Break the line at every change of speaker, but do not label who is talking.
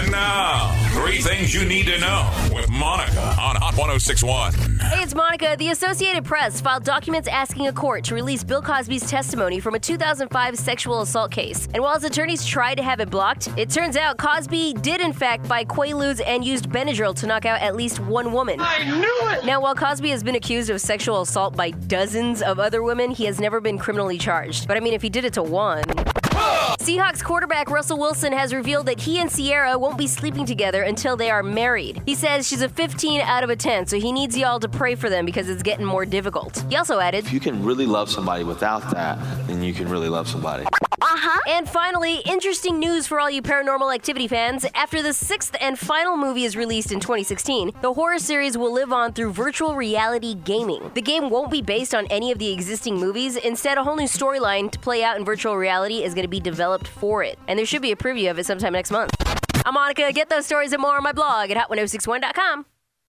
And now, three things you need to know with Monica on Hot 1061.
Hey, it's Monica. The Associated Press filed documents asking a court to release Bill Cosby's testimony from a 2005 sexual assault case. And while his attorneys tried to have it blocked, it turns out Cosby did, in fact, buy Quaaludes and used Benadryl to knock out at least one woman.
I knew it!
Now, while Cosby has been accused of sexual assault by dozens of other women, he has never been criminally charged. But I mean, if he did it to one. Seahawks quarterback Russell Wilson has revealed that he and Ciara won't be sleeping together until they are married. He says she's a 15 out of a 10, so he needs y'all to pray for them because it's getting more difficult. He also added,
If you can really love somebody without that, then you can really love somebody. Uh-huh.
And finally, interesting news for all you paranormal activity fans. After the sixth and final movie is released in 2016, the horror series will live on through virtual reality gaming. The game won't be based on any of the existing movies. Instead, a whole new storyline to play out in virtual reality is going to be developed for it. And there should be a preview of it sometime next month. I'm Monica. Get those stories and more on my blog at hot1061.com.